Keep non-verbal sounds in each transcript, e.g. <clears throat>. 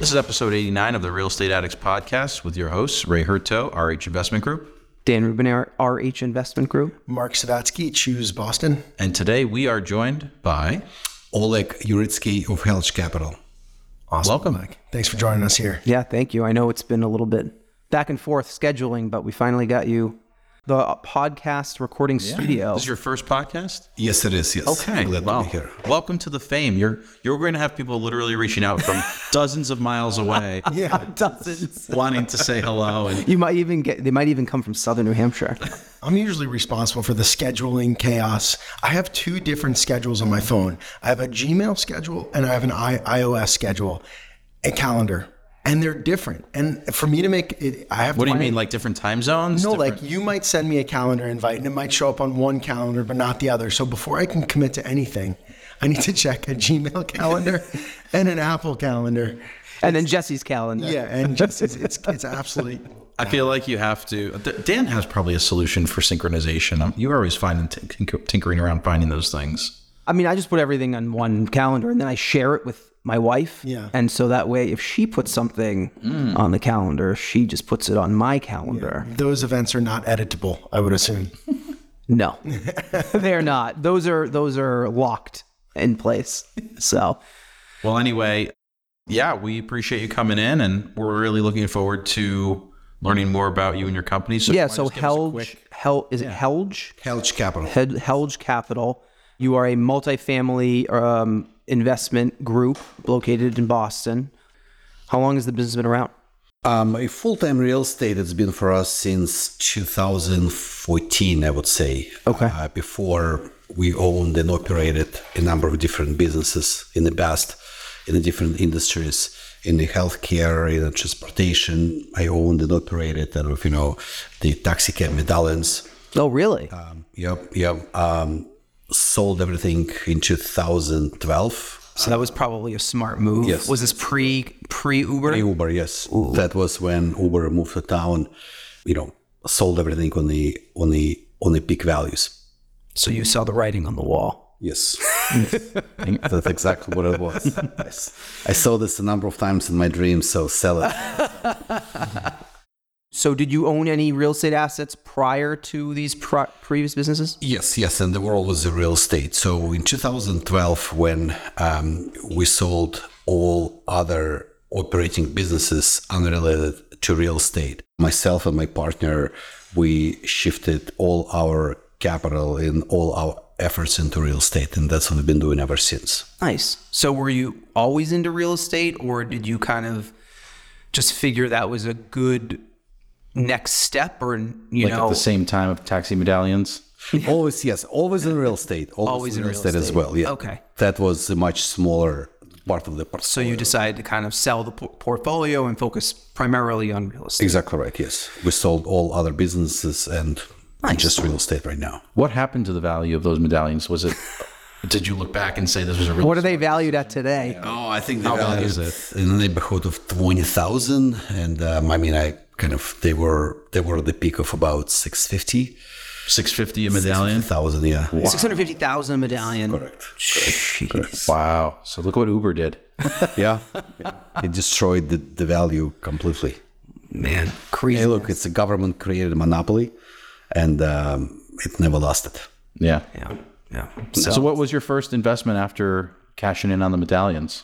This is episode 89 of the Real Estate Addicts podcast with your hosts, Ray Hurto, RH Investment Group. Dan Rubin, RH Investment Group. Mark Savatsky, Choose Boston. And today we are joined by Oleg Uritsky of Helge Capital. Awesome. Welcome. Mike. Thanks for joining us here. Yeah, thank you. I know it's been a little bit back and forth scheduling, but we finally got you the uh, podcast recording studio. This is your first podcast? Yes, it is. Yes. Okay. Glad well, to be here. welcome to the fame. You're you're going to have people literally reaching out from <laughs> dozens of miles away, <laughs> yeah, <laughs> dozens. wanting to say hello. And You might even get. They might even come from Southern New Hampshire. I'm usually responsible for the scheduling chaos. I have two different schedules on my phone. I have a Gmail schedule and I have an I- iOS schedule, a calendar, and they're different. And for me to make it, I have. what do you mean, like different time zones? No, Different- like you might send me a calendar invite and it might show up on one calendar but not the other. So before I can commit to anything, I need to <laughs> check a Gmail calendar <laughs> and an Apple calendar. And then Jesse's calendar. Yeah, and just it's it's, it's absolutely <laughs> I feel like you have to. Dan has probably a solution for synchronization. Um, You're always finding tinkering around finding those things. I mean, I just put everything on one calendar and then I share it with my wife. Yeah. And so that way, if she puts something on the calendar, she just puts it on my calendar. those events are not editable, I would assume. <laughs> No, <laughs> they're not. Those are those are locked in place. So Well, anyway, yeah, we appreciate you coming in, and we're really looking forward to learning more about you and your company. So yeah. why So just give us a Helge, quick- Hel is it Helge? Helge Capital. Helge Capital. You are a multifamily um, investment group located in Boston. How long has the business been around? Um, a full-time real estate it's been for us since 2014, I would say. Okay. Uh, before we owned and operated a number of different businesses in the past, in the different industries, in the healthcare, in the transportation. I owned and operated, don't you know, the taxi cab medallions. Oh, really? Um, yep, yep. Um, sold everything in 2012. so that was probably a smart move. Yes. Was this pre pre Uber? Pre Uber, yes. That was when Uber moved to town. You know, sold everything on the on the on the peak values. So you saw the writing on the wall. Yes, <laughs> that's exactly what it was. <laughs> I saw this a number of times in my dreams. So sell it. <laughs> So did you own any real estate assets prior to these pro- previous businesses? Yes, yes, and the world was the real estate. So in 2012, when um, we sold all other operating businesses unrelated to real estate, myself and my partner, we shifted all our capital and all our efforts into real estate, and that's what we've been doing ever since. Nice. So were you always into real estate or did you kind of just figure that was a good next step or you like know at the same time of taxi medallions. always, yes, always in real estate. Always, Always in in real real estate, as well. Yeah. Okay. That was a much smaller part of the portfolio. so you decided to kind of sell the portfolio and focus primarily on real estate. Exactly right. Yes, we sold all other businesses and Nice. just real estate right now. What happened to the value of those medallions? Was it? Did you look back and say this was a real? What are they valued at today? Oh, I think How they valued is it in the neighborhood of twenty thousand, and um, I mean, I kind of they were they were at the peak of about six fifty Six fifty a medallion. thousand. Yeah, Six hundred fifty thousand medallion. correct. Jeez. Wow. So look what Uber did. <laughs> Yeah, it destroyed the, the value completely. Man, crazy. Hey, look, it's a government created monopoly, and um, it never lasted. Yeah. Yeah, yeah. So, what was your first investment after cashing in on the medallions?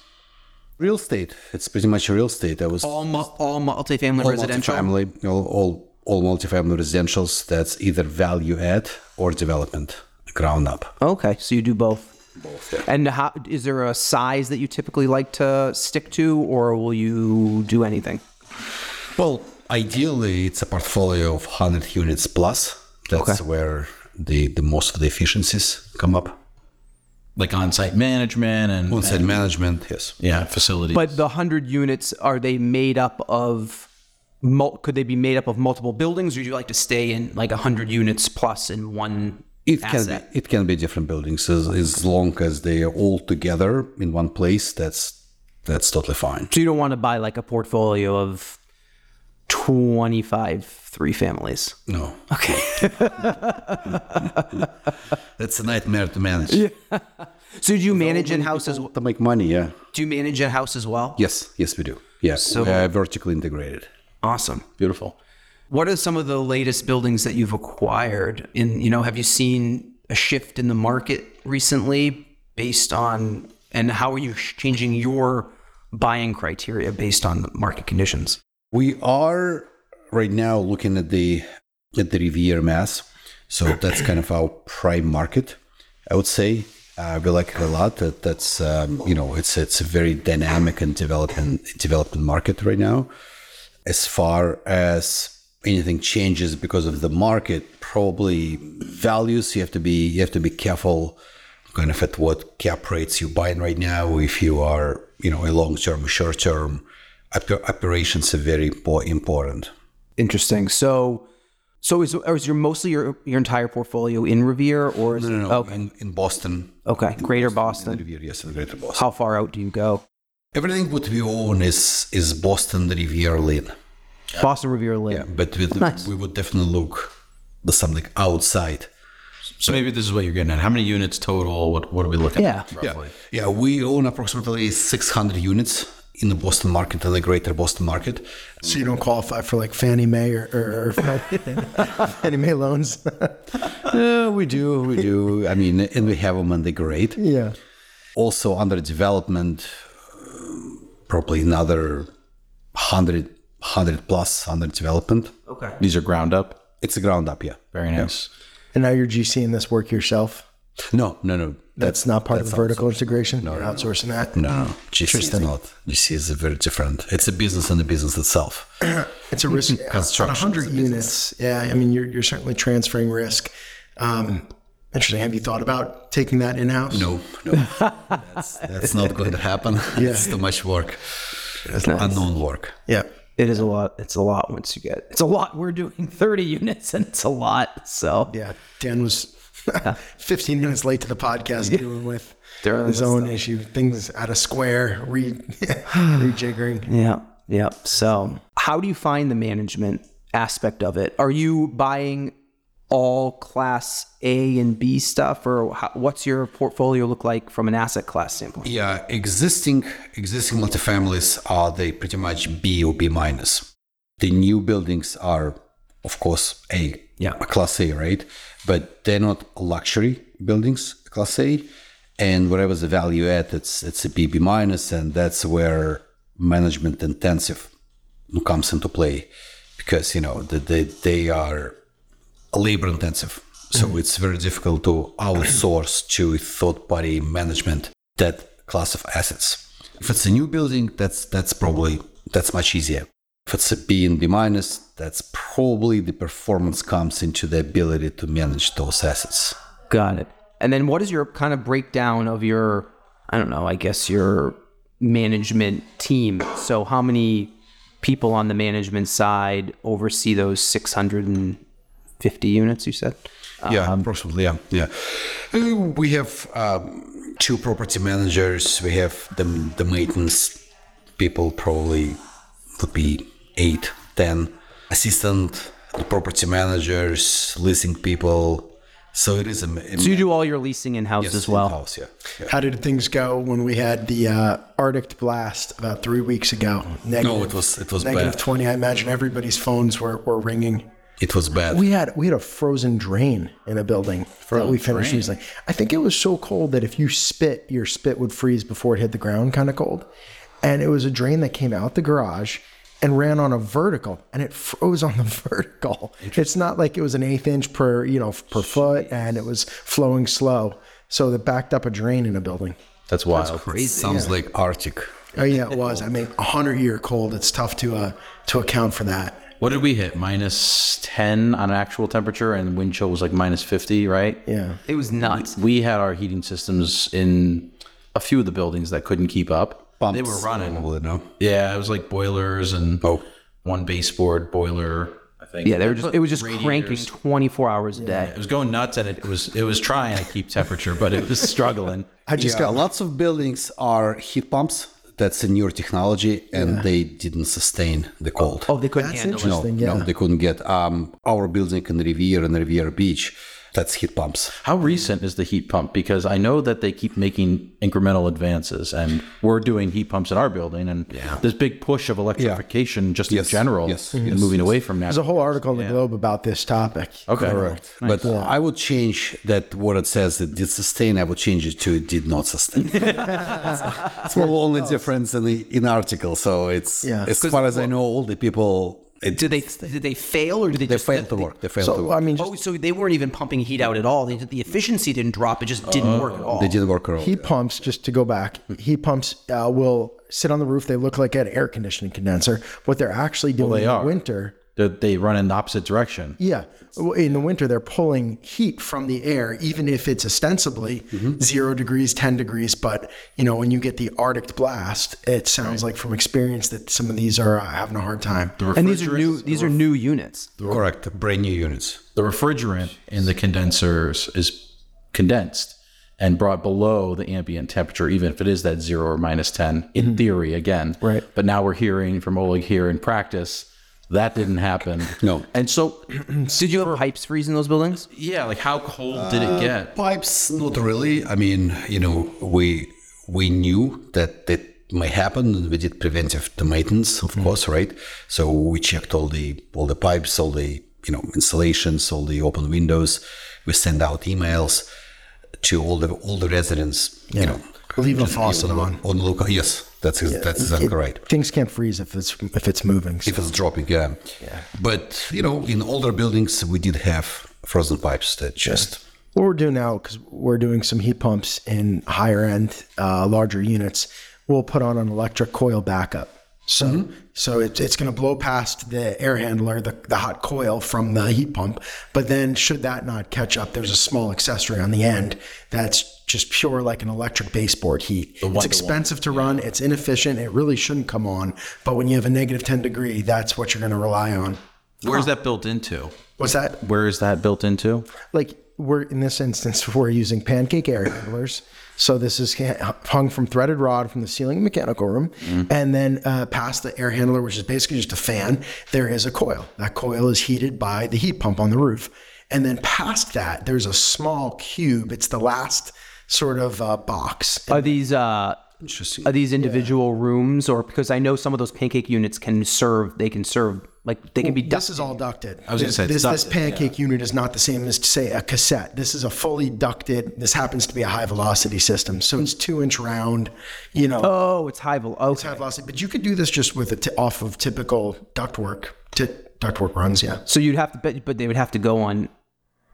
Real estate. It's pretty much real estate. I was all mu- all multifamily all residential. multifamily, all, all all multifamily residentials. That's either value add or development, ground up. Okay, so you do both. Both. And how is there a size that you typically like to stick to, or will you do anything? Well, ideally, it's a portfolio of hundred units plus. That's Okay. where the the most of the efficiencies come up. Like on-site management and On-site management, yes. yeah, facilities. But the hundred units are they made up of? Mul- could they be made up of multiple buildings, or do you like to stay in like hundred units plus in one It can asset? be it can be different buildings as, as long as they are all together in one place. That's that's totally fine. So you don't want to buy like a portfolio of twenty-five three families. No, Okay. <laughs> that's a nightmare to manage. Yeah. so do you manage in house as To make money, yeah. do you manage in house as well? Yes, yes, we do. Yeah, So- we are vertically integrated. Awesome. Beautiful. What are some of the latest buildings that you've acquired? In you know, have you seen a shift in the market recently based on, and how are you changing your buying criteria based on market conditions? We are right now looking at the at the Revere Mass, so that's kind of our prime market. I would say uh, we like it a lot. That that's um, you know it's it's a very dynamic and developing developing market right now. As far as anything changes because of the market, probably values you have to be you have to be careful kind of at what cap rates you're buying right now. If you are you know a long term, short term, operations are very important. Interesting. So, so is, or is your mostly your your entire portfolio in Revere or is No, no, it, no. okay In, in Boston, okay Greater Boston? Revere, yes, in Greater Boston. How far out do you go? Everything what we own is is Boston Revere Lane. Boston Revere Lane. Yeah, but with, Nice. we would definitely look the something outside. So maybe this is what you're getting at. How many units total? What What are we looking Yeah. at? Roughly? Yeah, we own approximately 600 units in the Boston market and the Greater Boston market. So you don't qualify for like Fannie Mae or, or, or Fannie Mae loans. <laughs> Uh, we do, we do. I mean, and we have them and they're great. yeah. Also under development, um, probably another 100, 100 plus under development. Okay. These are ground up. It's a ground up, yeah. Very nice. And now you're GCing this work yourself. No, no, no. That's not part of vertical integration. No, you're outsourcing that. No, no. GC is not. GC is very different. It's a business and the business itself. <clears throat> It's a risk. on <clears throat> Construction 100 units. Yeah, I mean, you're, you're certainly transferring risk. Um, interesting. Have you thought about taking that in house? No, no. <laughs> that's, that's not going to happen. <laughs> It's too much work. It's unknown work. Yeah. It is a lot. It's a lot once you get. It's a lot. We're doing 30 <laughs> units and it's a lot. So Yeah. Dan was <laughs> 15 minutes late to the podcast dealing with Dealing his with own issue. Things out of square, re, <laughs> rejiggering. Yeah. Yeah. So, how do you find the management aspect of it? Are you buying all class A and B stuff or how, what's your portfolio look like from an asset class standpoint? Yeah, existing existing multifamilies are they pretty much B or B minus. The new buildings are, of course, A, Yeah. a class A, right? But they're not luxury buildings, class A. And whatever the value add, it's it's a BB and that's where management intensive comes into play, because you know the, they they are labor intensive. So mm-hmm. it's very difficult to outsource to a third party management that class of assets. If it's a new building, that's that's probably that's much easier. If it's a B and B minus, that's probably the performance comes into the ability to manage those assets. Got it. And then what is your kind of breakdown of your, I don't know, I guess your management team? So, how many people on the management side oversee those 650 units you said? Yeah, approximately. Yeah, yeah. Uh, We have um, two property managers. We have the the maintenance people. Probably would be eight, ten assistant the property managers, leasing people. So it is a, a So, you do all your leasing in house yes, as well? in-house, yeah. yeah. How did things go when we had the uh, Arctic blast about three weeks ago? No, it was it was negative bad. 20. I imagine everybody's phones were, were ringing. It was bad. We had we had a frozen drain in a building that we finished drain. using. I think it was so cold that if you spit, your spit would freeze before it hit the ground, kind of cold. And it was a drain that came out the garage and ran on a vertical, and it froze on the <laughs> vertical. It's not like it was an eighth inch per you know per foot, and it was flowing slow, so it backed up a drain in a building. That's wild. It sounds like Arctic. Oh yeah, it was. I mean, a hundred year cold. It's tough to uh to account for that. What did we hit? Minus 10 on actual temperature, and wind chill was like minus 50, right? Yeah. It was nuts. We had our heating systems in a few of the buildings that couldn't keep up. They were running. Probably, no? Yeah, it was like boilers and Oh. one baseboard boiler, I think. Yeah, they were just, it was just cranking 24 hours a day. It was going nuts, and it was it was trying to keep temperature, but it was struggling. <laughs> I just Yeah, got lots of buildings are heat pumps. That's a newer technology, and they didn't sustain the cold. Oh, they couldn't That's handle it. no, yeah. no, they couldn't get um, our building in Revere and Revere Beach. That's heat pumps. How recent is the heat pump? Because I know that they keep making incremental advances, and we're doing heat pumps in our building, and yeah. this big push of electrification just Yes, in general, yes, and yes, moving away from that. There's a whole article in the Globe about this topic. Okay, correct. But I would change that what it says it did sustain. I would change it to it did not sustain. <laughs> Small only difference in the in article. So it's Yeah. as far as I know, all the people it, Did they did they fail or did they, they just failed to work. They failed to So work. I mean, just Oh, so they weren't even pumping heat out at all. They, the efficiency didn't drop. It just didn't work at all. they didn't work at all. heat pumps. Just to go back, heat pumps uh, will sit on the roof. They look like an air conditioning condenser. What they're actually doing they in are. the winter They, they run in the opposite direction. Yeah. In the winter, they're pulling heat from the air, even if it's ostensibly zero degrees, 10 degrees. But, you know, when you get the Arctic blast, it sounds like from experience that some of these are uh, having a hard time. and these are new. These are new units. Correct. Brand new units. The refrigerant in the condensers is condensed and brought below the ambient temperature, even if it is that zero or minus 10 in theory again. Right. But now we're hearing from Oleg here in practice that didn't happen. No. And so, <clears throat> Did you have pipes freeze in those buildings? yeah, like how cold did it uh, get? Pipes, not really. I mean, you know, we we knew that that may happen, and we did preventive maintenance, of mm. course, right? So we checked all the all the pipes, all the you know installations, all the open windows. We send out emails to all the all the residents. You know, Leave a just faucet on, on. on local. Yes, that's that's exactly right. Things can't freeze if it's if it's moving. So. If it's dropping, yeah. But you know, in older buildings, we did have frozen pipes that just. What we're doing now, because we're doing some heat pumps in higher end, uh, larger units, we'll put on an electric coil backup. So, mm-hmm. so it, it's going to blow past the air handler, the, the hot coil from the heat pump. But then, should that not catch up, there's a small accessory on the end that's just pure like an electric baseboard heat. It's expensive to run. It's inefficient. It really shouldn't come on. But when you have a negative 10 degree, that's what you're going to rely on. Where's that built into? What's that? Where is that built into? like we're in this instance <laughs> we're using pancake air handlers so this is hung from threaded rod from the ceiling mechanical room. And then uh, past the air handler which is basically just a fan there is a coil. That coil is heated by the heat pump on the roof. And then past that there's a small cube. It's the last sort of uh, box. Are these uh, Interesting. are these individual rooms, or because I know some of those pancake units can serve? They can serve like they can be. this is all ducted. I was gonna this, say, it's this, this ducted, pancake unit is not the same as say a cassette. This is a fully ducted. This happens to be a high velocity system, so it's two inch round. You know, oh, it's high vol. Okay. high velocity. But you could do this just with a t- off of typical ductwork. T- ductwork runs, yeah. So you'd have to, but, but they would have to go on.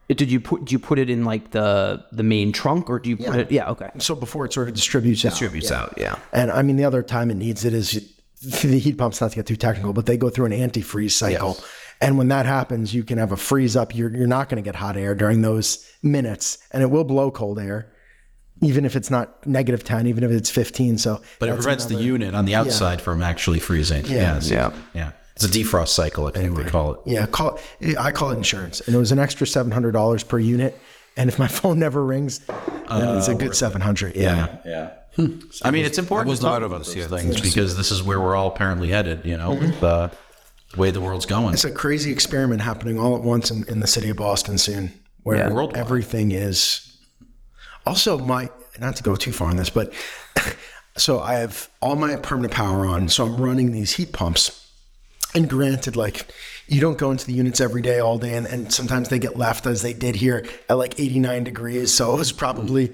Did you put? Did you put it in like the the main trunk, or do you put it? Yeah. Okay. So before it sort of distributes, out. Distributes out. Yeah. And I mean, the other time it needs it is the heat pumps. Not to get too technical, but they go through an antifreeze cycle. And when that happens, you can have a freeze up. You're you're not going to get hot air during those minutes, and it will blow cold air, even if it's not negative ten, even if it's fifteen. So, But it that's prevents the unit on the outside from actually freezing. Yeah. Yeah. Yeah. It's a defrost cycle, I think they call it. Yeah, call it, I call it insurance, and it was an extra seven hundred dollars per unit. And if my <laughs> phone never rings, then it's a uh, good seven hundred. Yeah. Yeah. I mean, it's important was to talk about those of things because this is where we're all apparently headed, you know, with uh, the way the world's going. It's a crazy experiment happening all at once in, in the city of Boston soon, where Yeah. Worldwide. everything is. Also, my not to go too far on this, but <laughs> so I have all my permanent power on, so I'm running these heat pumps. And granted, like you don't go into the units every day, all day, and, and sometimes they get left as they did here at like 89 degrees. So it was probably,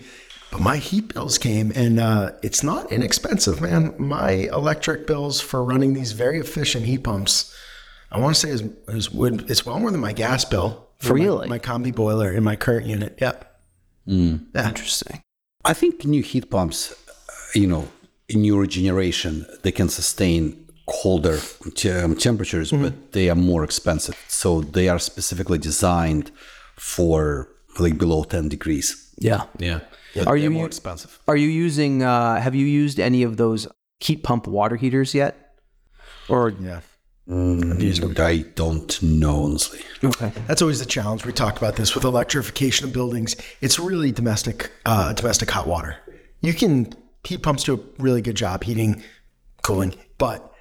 but my heat bills came, and uh, it's not inexpensive, man. My electric bills for running these very efficient heat pumps, I want to say is, is it's well more than my gas bill. For my- Really? my, combi boiler in my current unit. Yep. Yeah. Interesting. I think new heat pumps, uh, you know, in newer generation, they can sustain colder te- um, temperatures, but they are more expensive. So they are specifically designed for like below 10 degrees. Yeah. Yeah. Are you more expensive? Are you using? Uh, have you used any of those heat pump water heaters yet? Or Yeah. I don't know, honestly. okay. That's always the challenge. We talk about this with electrification of buildings. It's really domestic, uh, domestic hot water. You can heat pumps do a really good job heating, cooling, but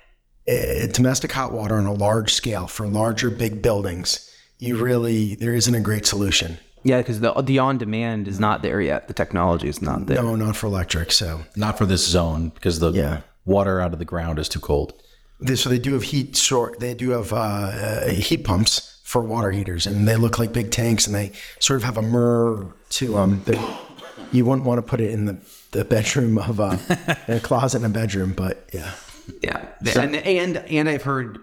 uh, domestic hot water on a large scale for larger, big buildings, you really there isn't a great solution. Yeah, because the the on demand is not there yet. The technology is not there. No, not for electric. So, Not for this zone because the Yeah. water out of the ground is too cold. they, so they do have heat sort. They do have uh, uh, heat pumps for water heaters, and they look like big tanks, and they sort of have a mirror to them. That you wouldn't want to put it in the, the bedroom of uh, a <laughs> closet in a bedroom, but yeah. Yeah, The- and and and I've heard,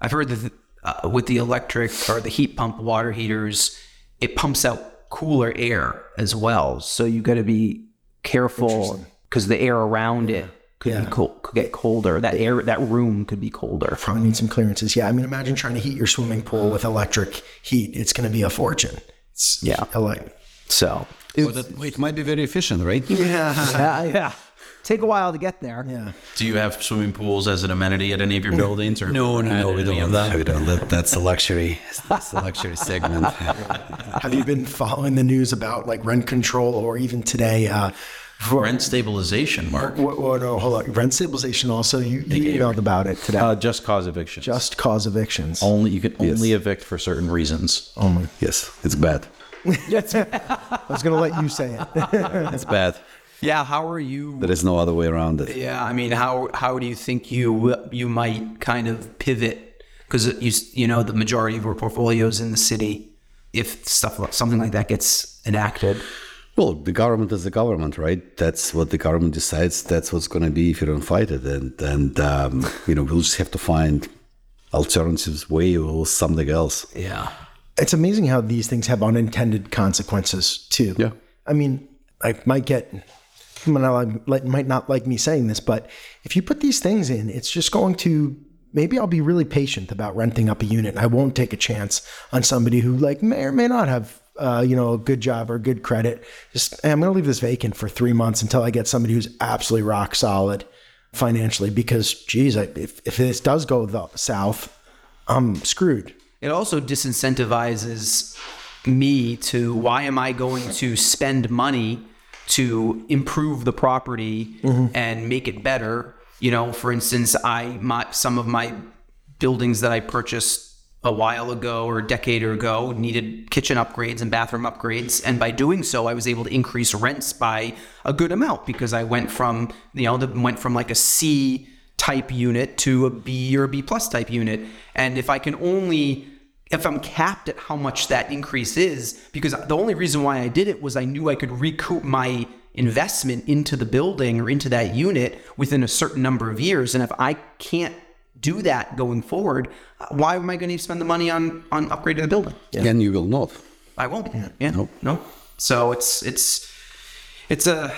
I've heard that uh, with the electric or the heat pump water heaters, it pumps out cooler air as well. So you got to be careful because the air around it could be cold, could get colder. That air, that room could be colder. Probably need some clearances. Yeah, I mean, imagine trying to heat your swimming pool with electric heat. It's going to be a fortune. It's, Yeah. ele- So Well, that, it might be very efficient, right? yeah, <laughs> yeah, take a while to get there. yeah. Do you have swimming pools as an amenity at any of your buildings? Or No, no, no, we don't have that. We don't. That, that's a luxury. That's a luxury <laughs> segment. Have you been following the news about like rent control or even today? Uh, for, Rent stabilization, Mark. What, what, no, hold on. Rent stabilization also, you, you emailed about it today. Uh, just cause evictions. Just cause evictions. only you can only evict for certain reasons. Only. Yes, it's bad. <laughs> <laughs> I was going to let you say it. It's bad. Yeah, how are you? There is no other way around it. Yeah, I mean, how how do you think you you might kind of pivot? Because you you know the majority of our portfolios in the city, if stuff something like that gets enacted, Well, the government is the government, right? That's what the government decides. That's what's going to be if you don't fight it, and and um, <laughs> you know we'll just have to find alternatives way or something else. yeah, it's amazing how these things have unintended consequences too. Yeah. I mean, I might get, you might not like, might not like me saying this, but if you put these things in, it's just going to. Maybe I'll be really patient about renting up a unit. I won't take a chance on somebody who like may or may not have, uh, you know, a good job or good credit. Just hey, I'm going to leave this vacant for three months until I get somebody who's absolutely rock solid financially. Because, geez, I, if if this does go the south, I'm screwed. it also disincentivizes me to why am I going to spend money to improve the property and make it better? You know, for instance, I my some of my buildings that I purchased a while ago or a decade ago needed kitchen upgrades and bathroom upgrades and by doing so I was able to increase rents by a good amount because I went from you know went from like a C type unit to a B or a B plus type unit and if I can only if I'm capped at how much that increase is because the only reason why I did it was I knew I could recoup my investment into the building or into that unit within a certain number of years and if I can't do that going forward, why am I going to spend the money on on upgrading the building? And you will not. I won't. Yeah. No. No. So it's it's it's a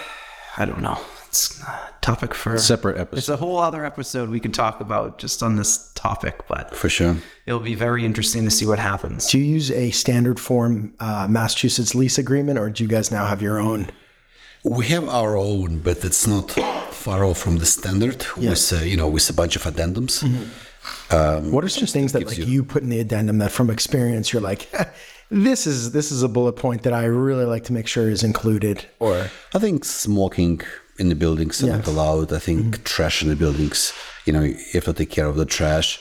I don't know. It's a topic for Separate episode. It's a whole other episode we could talk about just on this topic, but For sure. it'll be very interesting to see what happens. Do you use a standard form uh, Massachusetts lease agreement, or do you guys now have your own? We have our own, but it's not far off from the standard. With uh, you know, with a bunch of addendums. What are some things that like you, put in the addendum that, from experience, you're like, this is this is a bullet point that I really like to make sure is included, or I think smoking in the buildings are not allowed. I think trash in the buildings, you know, you have to take care of the trash,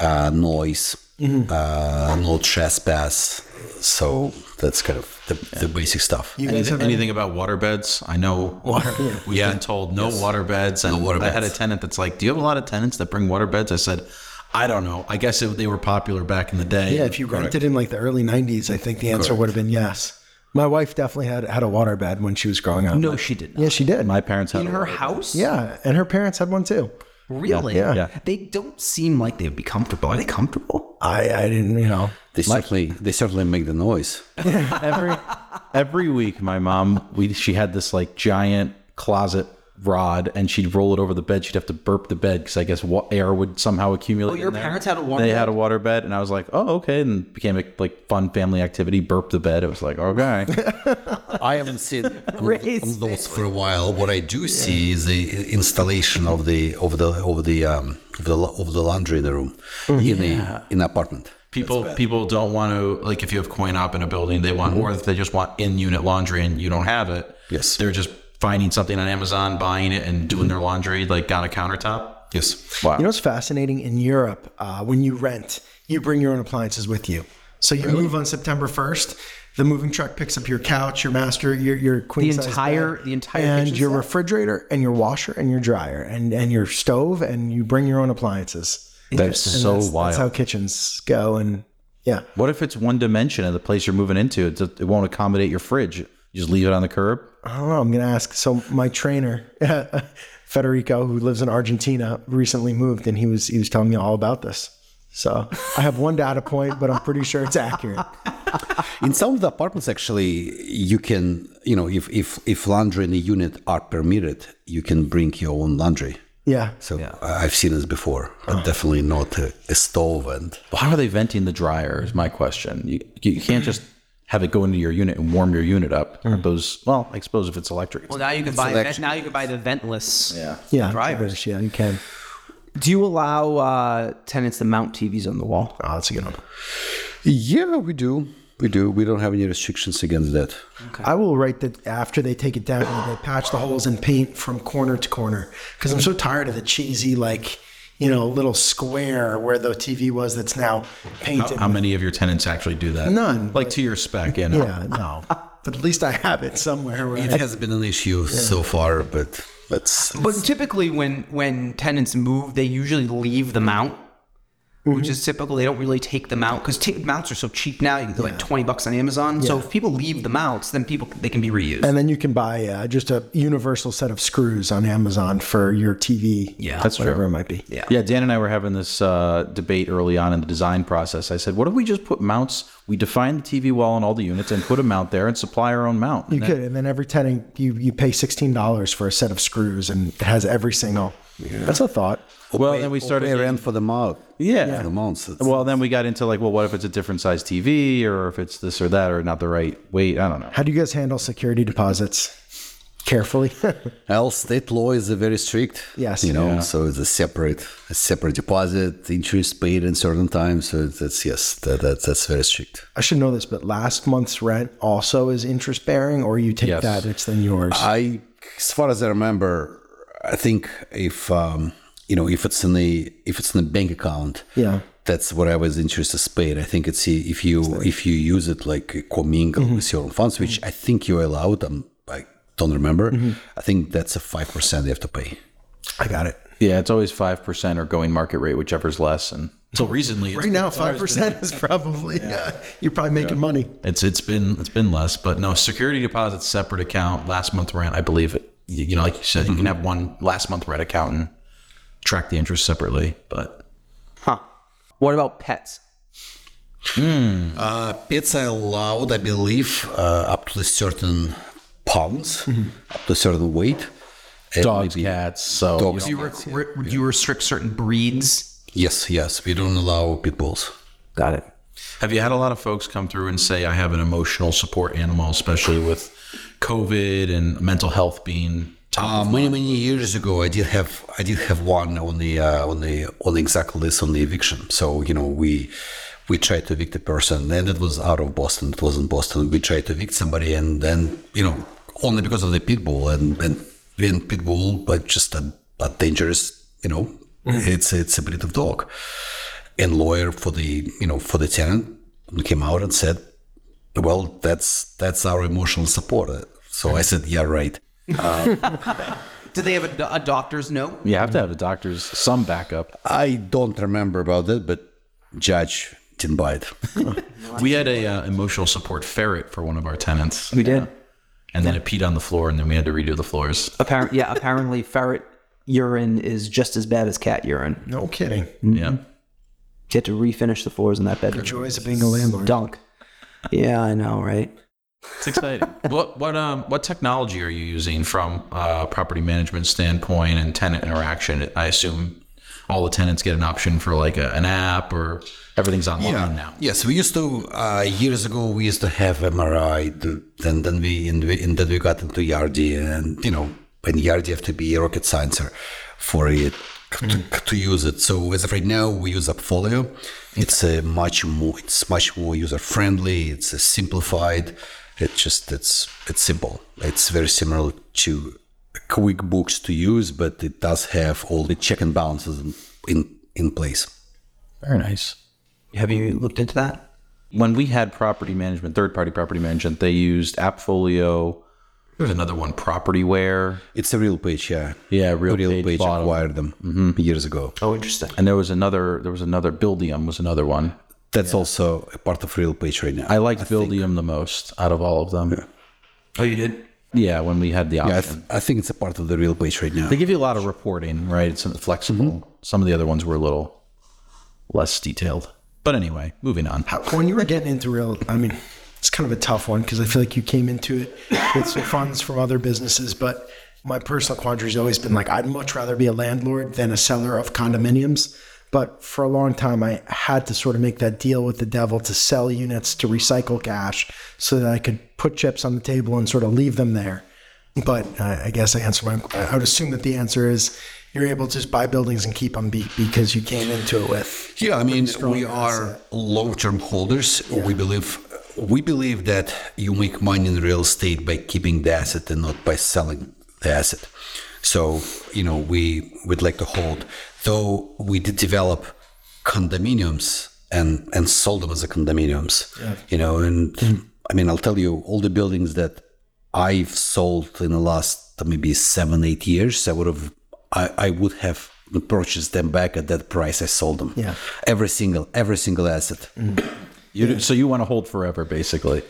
uh, noise, uh, no trespass. So that's kind of the, the basic stuff. you guys Anything, anything about water beds? I know water. We've been told no water beds, and water I had a tenant that's like, "Do you have a lot of tenants that bring water beds?" I said, "I don't know. I guess it, they were popular back in the day." Yeah, if you rented in like the early '90s, I think the answer would have been yes. My wife definitely had had a water bed when she was growing up. No, she did not. Yeah, she did. my parents had In a her water bed. house? yeah, and her parents had one too. Really? Yeah. Yeah. They don't seem like they'd be comfortable. Are they comfortable? I I didn't, you know. They certainly they certainly make the noise. <laughs> every every week my mom we she had this like giant closet rod and she'd roll it over the bed she'd have to burp the bed because i guess wa- air would somehow accumulate Oh, your in there. parents had a water they bed? had a water bed and i was like oh okay and became a like fun family activity burp the bed it was like okay <laughs> I haven't seen <laughs> Raise on those for a while. What I do see is the installation of the of the of the um of the of the laundry in the room in the in the apartment. people people don't want to like if you have coin op in a building they want or if they just want in unit laundry and you don't have it Yes. they're just finding something on amazon buying it and doing their laundry like on a countertop Yes. wow You know what's fascinating in Europe? Uh, when you rent, you bring your own appliances with you. So you move on September 1st. The moving truck picks up your couch, your master, your your queen size entire- bed, the entire and your set? refrigerator and your washer and your dryer and and your stove and you bring your own appliances. That's And so that's, wild. That's how kitchens go. And yeah, what if it's one dimension of the place you're moving into? It, it won't accommodate your fridge. You just leave it on the curb. I don't know. I'm gonna ask. So my trainer, <laughs> Federico, who lives in Argentina, recently moved, and he was he was telling me all about this. So I have one data point, but I'm pretty sure it's accurate. <laughs> In some of the apartments, actually, you can, you know, if if if laundry in the unit are permitted, you can bring your own laundry. Yeah. So I- I've seen this before, but uh-huh. definitely not a, a stove and How are they venting the dryer? Is my question. You, you can't just have it go into your unit and warm your unit up. Aren't Those well, I suppose if it's electric. Well, now you can buy Selection. now you can buy the ventless. yeah. Yeah. Drivers. there's- Yeah, you can. Do you allow uh, tenants to mount TVs on the wall? Oh, that's a good one. yeah, we do, we do. We don't have any restrictions against that. I will write that after they take it down, they patch the holes and paint from corner to corner because I'm so tired of the cheesy like. You know, a little square where the TV was that's now painted. How many of your tenants actually do that? None. Like to your spec, yeah. no. yeah, no. But at least I have it somewhere. Where It has been an issue so far, but that's But typically, when when tenants move, they usually leave the mount, which is typical. They don't really take them out because t- mounts are so cheap now. You can get like twenty bucks on Amazon. So if people leave the mounts, then people they can be reused. And then you can buy uh, just a universal set of screws on Amazon for your TV. Yeah. That's whatever true. it might be. yeah. Yeah, Dan and I were having this uh, debate early on in the design process. I said, "What if we just put mounts? We define the TV wall on all the units and put a mount there and supply our own mount." You could, and then every tenant you you pay sixteen dollars for a set of screws, and it has every single. That's a thought. well, then we started. pay rent for the mount. Yeah. for the mounts. It's- Well, then we got into like, well, what if it's a different size TV, or if it's this or that, or not the right weight? I don't know. How do you guys handle security deposits? Carefully. <laughs> Well, state law is very strict. Yes. you know, Yeah. so it's a separate, a separate deposit, interest paid in certain times. So that's yes, that, that that's very strict. I should know this, but last month's rent also is interest bearing, or you take Yes. that, it's then yours. I, as far as I remember, I think if um, you know if it's in the if it's in the bank account, Yeah. that's whatever's interest to paid. I think it's if you if you use it like commingle with your own funds, which I think you're allowed. I'm, I don't remember. I think that's a five percent you have to pay. I got it. Yeah, it's always five percent or going market rate, whichever's less. And so recently, Right now, five percent is probably uh, you're probably making money. it's it's been it's been less, but no security deposits separate account. Last month rent, I believe it. You, you know, like you said, you can have one last month rent account and track the interest separately. But Huh. What about pets? Uh, pets are allowed, I believe, uh, up to a certain pounds, up to a certain weight. And dogs, cats. So Dogs. Do you, re- do you restrict certain breeds? Yes, yes. We don't allow pit bulls. Got it. Have you had a lot of folks come through and say, I have an emotional support animal, especially with COVID and mental health being top Uh, many many years ago, I did have I did have one on the uh, on the on the exact list on the eviction. So you know we we tried to evict a person, and it was out of Boston. It was in Boston. We tried to evict somebody, and then you know only because of the pit bull and and being pit bull, but just a, a dangerous. You know, it's it's a breed of dog. And lawyer for the you know for the tenant came out and said, well, that's that's our emotional support. So I said, yeah, right. <laughs> Do they have a, do- a doctor's note? You have to have a doctor's some backup. I don't remember about that, but judge didn't buy it. <laughs> We had a uh, emotional support ferret for one of our tenants, We did. and then it peed on the floor, and then we had to redo the floors. Apparently, yeah. Apparently, ferret urine is just as bad as cat urine. No kidding. Yeah. You had to refinish the floors in that bedroom. The Joys of being a landlord. Dunk. Yeah, I know, right? It's exciting. <laughs> what what um what technology are you using from a property management standpoint and tenant interaction? I assume all the tenants get an option for like a, an app or everything's online yeah. now. Yes, we used to uh, years ago. We used to have MRI. the- Then then we and, we and then we got into Yardi, and you know, in Yardi you have to be a rocket sciencer for it to, to use it. So as of right now, we use Appfolio. It's a much more. It's much more user friendly. It's a simplified. It just it's it's simple. It's very similar to QuickBooks to use, but it does have all the check and balances in in, in place. Very nice. Have you looked into that? When we had property management, third party property management, they used Appfolio. There's another one, Propertyware. It's a RealPage, yeah. Yeah, Real real Page page, bought 'em. acquired them mm-hmm. years ago. Oh, interesting. And there was another, there was another, Buildium was another one. That's also a part of RealPage right now. I liked Buildium the most out of all of them. Yeah, Oh, you did? Yeah, when we had the option. yeah, I, th- I think it's a part of the RealPage right now. They give you a lot of reporting, right? It's flexible. Mm-hmm. Some of the other ones were a little less detailed. But anyway, moving on. How- when you were getting into real, I mean, it's kind of a tough one because I feel like you came into it with some funds from other businesses. But my personal quandary has always been like, I'd much rather be a landlord than a seller of condominiums. But for a long time, I had to sort of make that deal with the devil to sell units to recycle cash so that I could put chips on the table and sort of leave them there. But uh, I guess I answer my. I would assume that the answer is you're able to just buy buildings and keep them be, because you came into it with. Yeah, I mean, we are long-term holders. We believe we believe that you make money in real estate by keeping the asset and not by selling the asset. So, you know, we would like to hold. Though we did develop condominiums and and sold them as a condominiums. You know, and I mean, I'll tell you, all the buildings that I've sold in the last maybe seven, eight years, I would have, I, I would have purchased them back at that price I sold them. Yeah. Every single, every single asset, mm. You, So you want to hold forever, basically.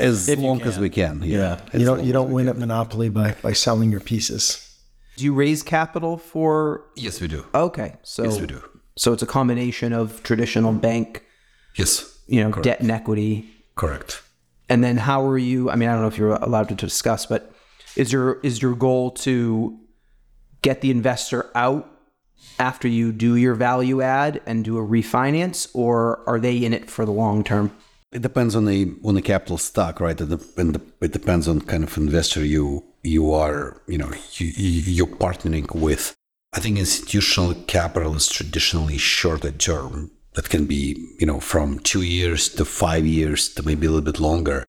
as long as we can. Yeah. You don't you don't win at Monopoly by by selling your pieces. Do you raise capital for? Yes, we do. Okay, so Yes, we do. So it's a combination of traditional bank, Yes. you know, debt and equity, Correct. and then how are you? I mean, I don't know if you're allowed to discuss, but is your is your goal to get the investor out after you do your value add and do a refinance, or are they in it for the long term? It depends on the on the capital stock, right? And it depends on kind of investor you you are, you know, you- you're partnering with. I think institutional capital is traditionally shorter term. That can be, you know, from two years to five years to maybe a little bit longer.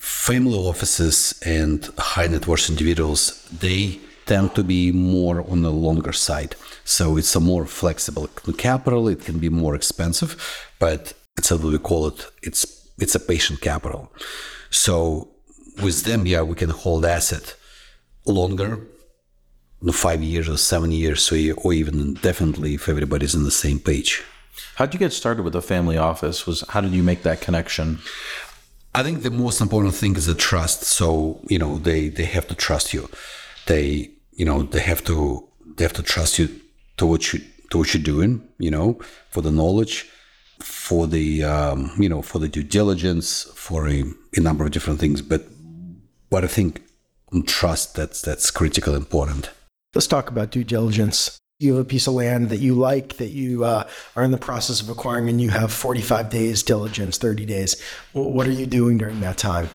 Family offices and high net worth individuals, they tend to be more on the longer side. So it's a more flexible capital. It can be more expensive, but it's what we call it. It's it's a patient capital. So with them, yeah, we can hold asset longer, five years or seven years, so you- or even indefinitely if everybody's on the same page. How did you get started with a family office? Was how did you make that connection? I think the most important thing is the trust. So you know they they have to trust you. They you know they have to they have to trust you to what you to what you're doing. You know for the knowledge, for the um, you know for the due diligence, for a, a number of different things. But but I think trust that's that's critical important. Let's talk about due diligence. You have a piece of land that you like that you uh, are in the process of acquiring, and you have 45 days diligence, 30 days. What are you doing during that time?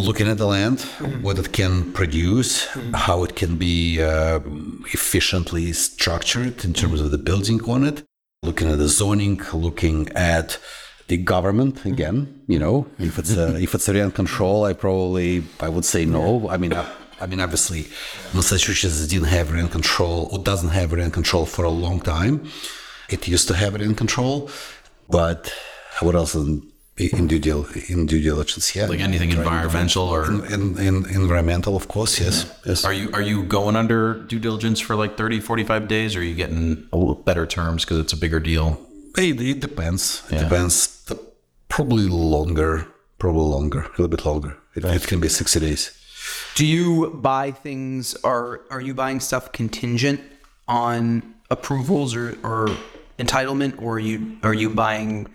Looking at the land, mm-hmm. what it can produce, mm-hmm. how it can be uh, efficiently structured in terms of the mm-hmm. building on it, looking at the zoning, looking at the government again. You know, if it's a, if it's a rent control, I probably I would say no. I mean. I, I mean, obviously, Massachusetts didn't have rent control or doesn't have rent control for a long time. It used to have rent control, but what else in, in due deal in due diligence? Yeah, Like anything environmental or in, in environmental, of course, yes. yes. are you are you going under due diligence for like 30, 45 days or are you getting a little better terms because it's a bigger deal? It, it depends. It depends. The- Probably longer. Probably longer. A little bit longer. It, it can be 60 days. Do you buy things? Are are you buying stuff contingent on approvals or, or entitlement, or are you are you buying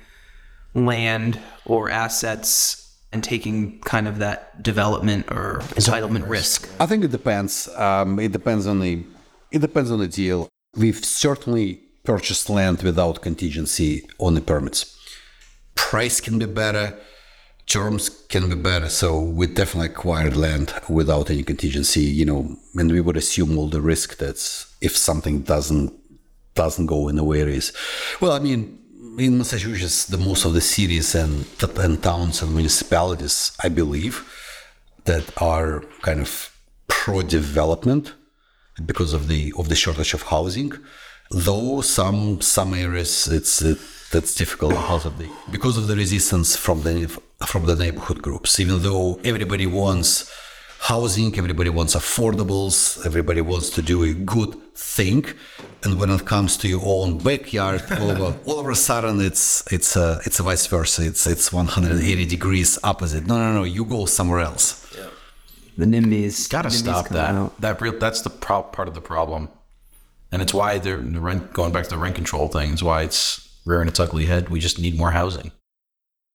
land or assets and taking kind of that development or entitlement risk? I think it depends. Um, it depends on the. It depends on the deal. We've certainly purchased land without contingency on the permits. Price can be better. Terms can be better. So we definitely acquired land without any contingency. You know, and we would assume all the risk that's if something doesn't doesn't go in the way it is. Well, I mean, in Massachusetts, the most of the cities and, and towns and municipalities, I believe, that are kind of pro-development because of the of the shortage of housing. Though some some areas, it's it, that's difficult because of the because of the resistance from the from the neighborhood groups. Even though everybody wants housing, everybody wants affordables, everybody wants to do a good thing, and when it comes to your own backyard, <laughs> all of, all of a sudden it's it's uh, it's a vice versa. It's it's 180 degrees opposite. No, no, no. You go somewhere else. The NIMBYs. Got to NIMBYs stop that. out. That real that's the pro- part of the problem, and it's why they're the rent going back to the rent control thing. Is why it's rearing its ugly head. We just need more housing.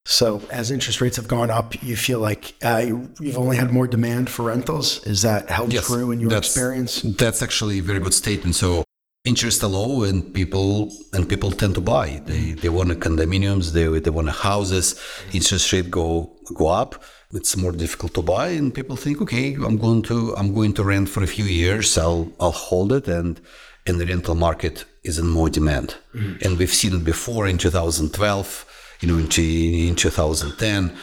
So, as interest rates have gone up, you feel like uh, you've only had more demand for rentals. Is that held true in your that's- experience? That's actually a very good statement. So interest are low and people and people tend to buy. They they want condominiums, they they want houses. Interest rate go go up. It's more difficult to buy, and people think, okay, I'm going to I'm going to rent for a few years. I'll I'll hold it, and and the rental market is in more demand. And we've seen it before in 2012, you know, in, in 2010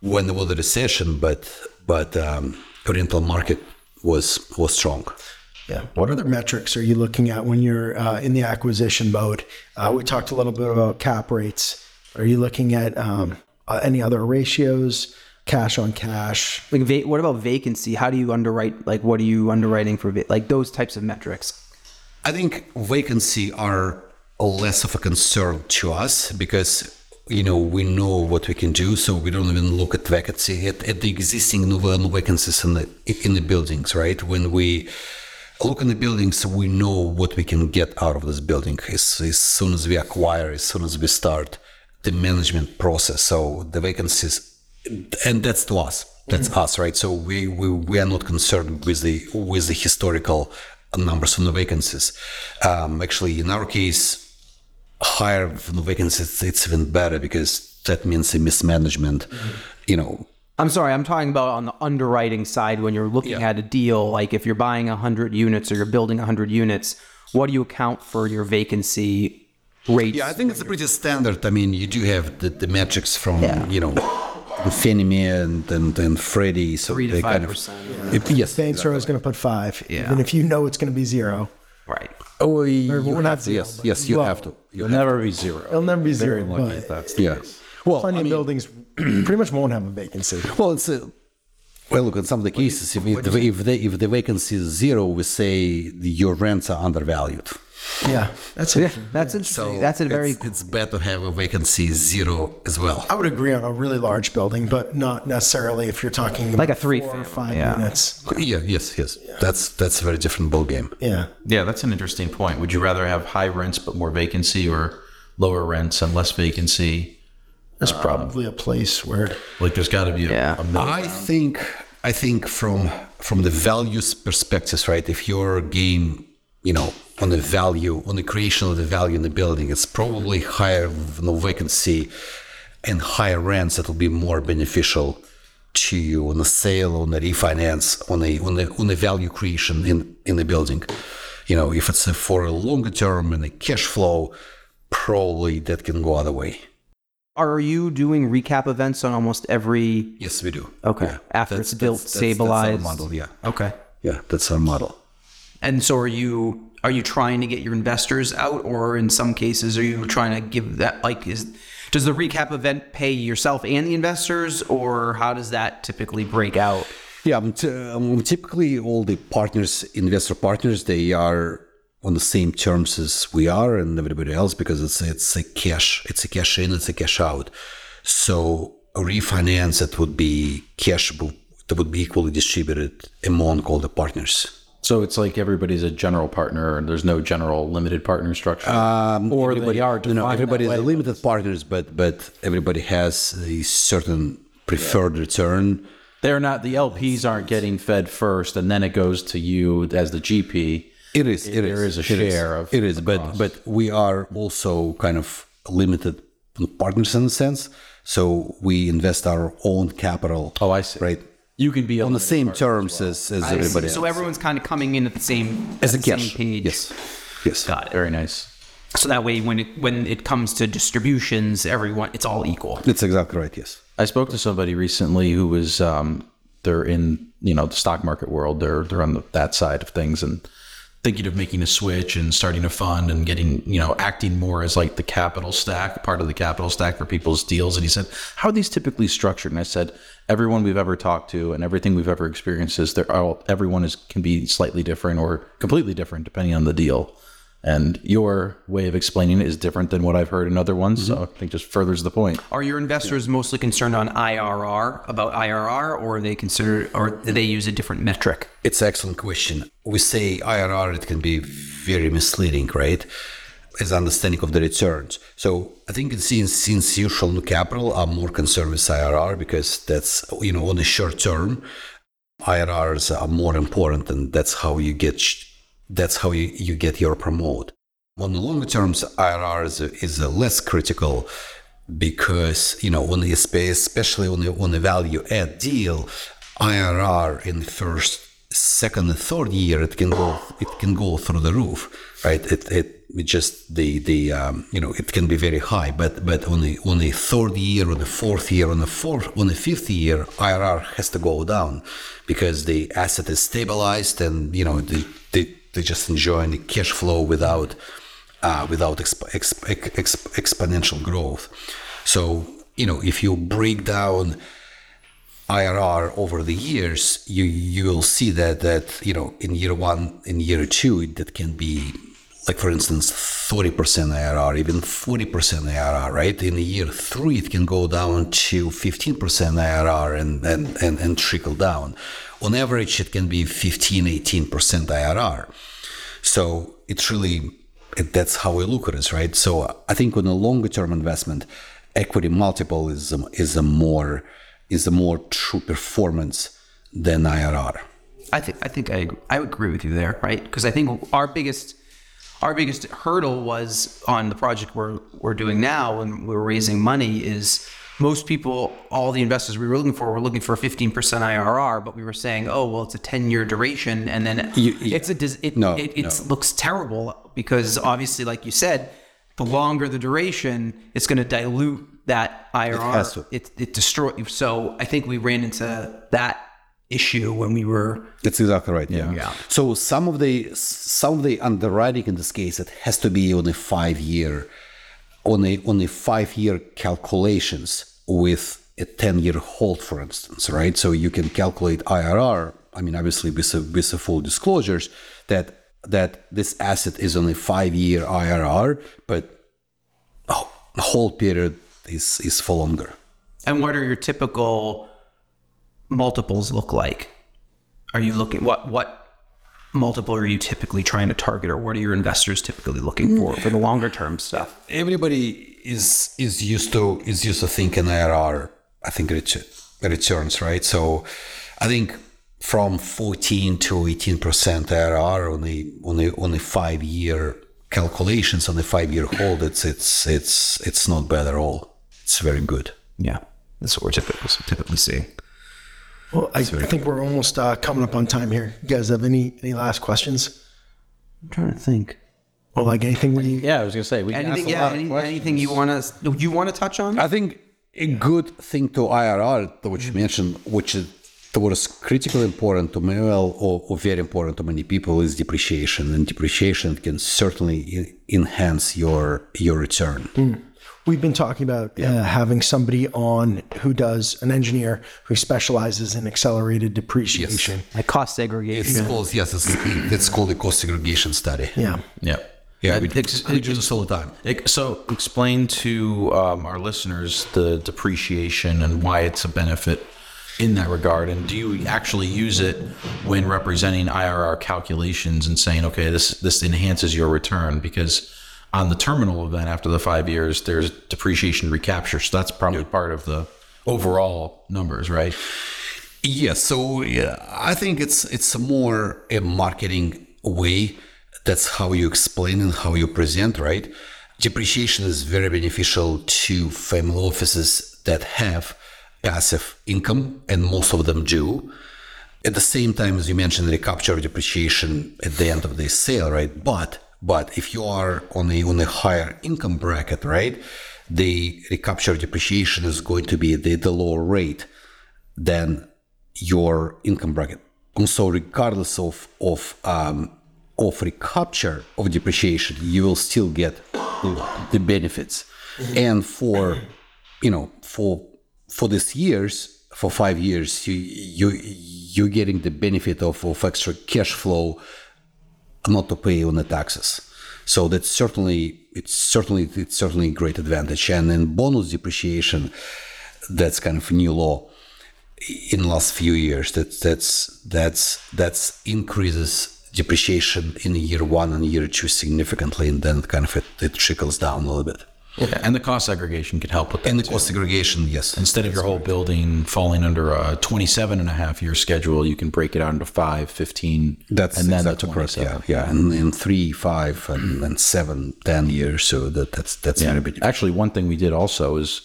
when there was a recession, but but um, the rental market was was strong. Yeah. What other metrics are you looking at when you're uh, in the acquisition mode? Uh, we talked a little bit about cap rates. Are you looking at um, uh, any other ratios? Cash on cash. Like, va- what about vacancy? How do you underwrite? Like, what are you underwriting for? Va- like those types of metrics. I think vacancy are less of a concern to us because you know we know what we can do, so we don't even look at vacancy at, at the existing new vacancies in the in the buildings, right? When we look in the buildings, we know what we can get out of this building as, as soon as we acquire, as soon as we start the management process. So the vacancies, and that's to us. That's us, right? So we, we we are not concerned with the with the historical numbers from the vacancies. Um, actually, in our case, higher from the vacancies, it's even better because that means a mismanagement. You know, I'm sorry, I'm talking about on the underwriting side when you're looking Yeah. at a deal. Like, if you're buying 100 units or you're building 100 units, what do you account for your vacancy rates? Yeah, I think it's pretty standard. I mean, you do have the, the metrics from Yeah. you know Fannie Mae and and, and Freddie, so Three to they five kind of Yeah. If- yes. Banks are always going to put five, Yeah. even if you know it's going to be zero. Right. Oh, you well, not have to, zero, yes, yes, you low. have to. You have never be zero. It'll never be Very zero, lucky if that's the Yeah. case. Well, plenty I of buildings pretty much won't have a vacancy. well, it's a, well. Look, in some of the cases, if, it, if the if the vacancy is zero, we say the, your rents are undervalued. Yeah, that's Yeah, interesting. that's interesting. that's a very it's, it's better to have a vacancy zero as well. I would agree on a really large building, but not necessarily if you're talking Like a about three four or five yeah. units. Yeah, yes, yes. That's that's a very different ball game. Yeah. Yeah, that's an interesting point. Would you rather have high rents but more vacancy, or lower rents and less vacancy? There's probably a place where Like, there's got to be a, Yeah. a middle I think I think from from the values perspectives, right? If your game, you know, on the value, on the creation of the value in the building, it's probably higher no vacancy and higher rents that will be more beneficial to you on the sale, on the refinance, on the on the on the value creation in in the building. You know, if it's a, for a longer term and a cash flow, probably that can go other way. Are you doing recap events on almost every? Yes, we do. Okay. Yeah. After That's- it's built, that's- that's- stabilized. That's our model, yeah. Okay. Yeah, that's our model. And so, are you are you trying to get your investors out, or in some cases, are you trying to give that like is does the recap event pay yourself and the investors, or how does that typically break out? Yeah, um, t- um, typically all the partners, investor partners, they are on the same terms as we are and everybody else because it's it's a cash, it's a cash in, it's a cash out. So a refinance that would be cash that would be equally distributed among all the partners. So it's like everybody's a general partner, and there's no general limited partner structure. Um, Or everybody, they are you know, everybody that is a way. limited partners, but but everybody has a certain preferred return. They're not the LPs aren't getting fed first, and then it goes to you as the GP. It is. It There is. is a It share of It is, but but we are also kind of limited partners in a sense. So we invest our own capital. Oh, I see. Right You can be on the same terms as, as everybody So else. everyone's kind of coming in at the same as a at the cash. same page. Yes. Yes. Got it. very nice. So that way, when it when it comes to distributions, everyone it's all equal. That's exactly right. Yes. I spoke to somebody recently who was um, they're in you know the stock market world. They're they're on the, that side of things, and thinking of making a switch and starting a fund and getting, you know, acting more as like the capital stack, part of the capital stack for people's deals. And he said, How are these typically structured? And I said, Everyone we've ever talked to and everything we've ever experienced is they're all, everyone is can be slightly different or completely different depending on the deal. And your way of explaining it is different than what I've heard in other ones. So I think just furthers the point. Are your investors mostly concerned on IRR about IRR, or are they consider, or do they use a different metric? It's an excellent question. We say IRR, it can be very misleading, right? As understanding of the returns. So I think since since usual capital are more concerned with IRR because that's you know on the short term, IRRs are more important, and that's how you get that's how you, you get your promote. On the longer terms, IRR is, less critical because you know on the space, especially on the on the value add deal, IRR in the first, second, third year it can go it can go through the roof, right? It, it just the the um, you know it can be very high, but but on the on the third year or the fourth year on the fourth on the fifth year, IRR has to go down because the asset is stabilized and you know the the they just enjoying the cash flow without uh, without exp- exp- exp- exponential growth. So you know if you break down IRR over the years, you you will see that that you know in year one, in year two, that can be like for instance 30% IRR, even 40% IRR, right? In year three, it can go down to 15% IRR and and and, and trickle down. On average, it can be 15, 18% IRR. So it's really that's how we look at it, right? So I think on a longer term investment, equity multiple is a, is a more is a more true performance than IRR. I think I think I I agree with you there, right? Because I think our biggest our biggest hurdle was on the project we're we're doing now when we're raising money is most people, all the investors we were looking for, were looking for a 15% IRR, but we were saying, oh, well, it's a 10 year duration. And then You- you- it's a, it, No, it it's, no. looks terrible because obviously, like you said, the longer the duration, it's going to dilute that IRR. to. It, it destroy. So I think we ran into that issue when we were That's exactly right. Yeah. Yeah. So some of the some of the underwriting in this case it has to be on a five year, on a on a five year calculations with a ten year hold, for instance, right? So you can calculate IRR. I mean, obviously with a, with a full disclosures that that this asset is on a five year IRR, but oh, hold period is is for longer. And what are your typical multiples look like? Are you looking what what multiple are you typically trying to target, or what are your investors typically looking for for the longer term stuff? everybody is is used to is used to thinking IRR. I think ret- returns, right? So, I think from 14 to 18 percent IRR on the on the on the five year calculations on the five year hold, it's it's it's it's not bad at all. It's very good. Yeah, that's what we're typically typically seeing. Well, I, I think we're almost uh, coming up on time here. You guys have any any last questions? I'm trying to think. Well, like anything we Yeah, I was gonna say we Anything? asked a Yeah. lot of Any, questions. anything you want to you want to touch on? I think a good thing to IRR, which you mentioned, which is what is critically important to me, well, or, or very important to many people, is depreciation, and depreciation can certainly enhance your your return. We've been talking about uh, having somebody on who does an engineer who specializes in accelerated depreciation. Like cost segregation. It's called yes, it's, it's called a cost segregation study. Yeah. Yeah. Yeah, we, Ex- we do this all the time. Ex- So, explain to um, our listeners the depreciation and why it's a benefit in that regard. And do you actually use it when representing IRR calculations and saying, okay, this this enhances your return? Because on the terminal event after the five years, there's depreciation recapture. So that's probably part of the overall numbers, right? Yes, so yeah, I think it's it's more a marketing way. That's how you explain and how you present, right? Depreciation is very beneficial to family offices that have passive income, and most of them do. At the same time, as you mentioned, recapture of depreciation at the end of the sale, right? But but if you are on a on a higher income bracket, right, the recapture depreciation is going to be the, the lower rate than your income bracket. And so, regardless of of um, of recapture of depreciation, you will still get the benefits. And for you know for for these years, for five years, you you you're getting the benefit of, of extra cash flow not to pay on the taxes. So that's certainly it's certainly it's certainly a great advantage. And then bonus depreciation, that's kind of a new law in the last few years. That that's that's that's increases depreciation in year one and year two significantly, and then kind of it, it trickles down a little bit. Yeah, and the cost segregation could help with that. And the too. cost segregation, yes. Instead of your whole building falling under a 27 and a half year schedule, you can break it out into 5, 15, That's and then the exactly correct. 27. Yeah, yeah, and in three, five, and, and seven, ten years. So that that's that's Yeah. Actually, one thing we did also is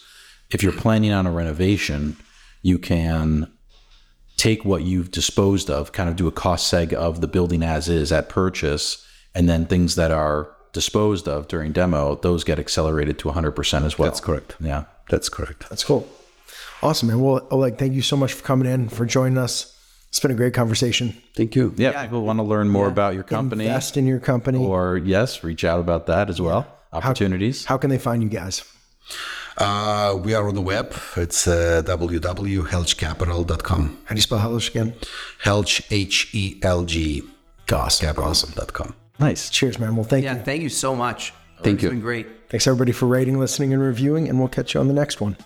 if you're planning on a renovation, you can take what you've disposed of, kind of do a cost seg of the building as is at purchase, and then things that are disposed of during demo, those get accelerated to 100% as well. That's correct. Yeah. That's correct. That's cool. Awesome, man. Well, Oleg, thank you so much for coming in, for joining us. It's been a great conversation. Thank you. Yeah, people want to learn more about your company Invest in your company. or yes, reach out about that as well. Opportunities. How can they find you guys? Uh, we are on the web. It's uh, www.helgcapital.com. How do you spell Helge again? Helg, H E L G, Awesome. capital.com. nice. Cheers, man. Well, thank Yeah, you. thank you so much. Thank It's you. been great. Thanks everybody for rating, listening, and reviewing, and we'll catch you on the next one.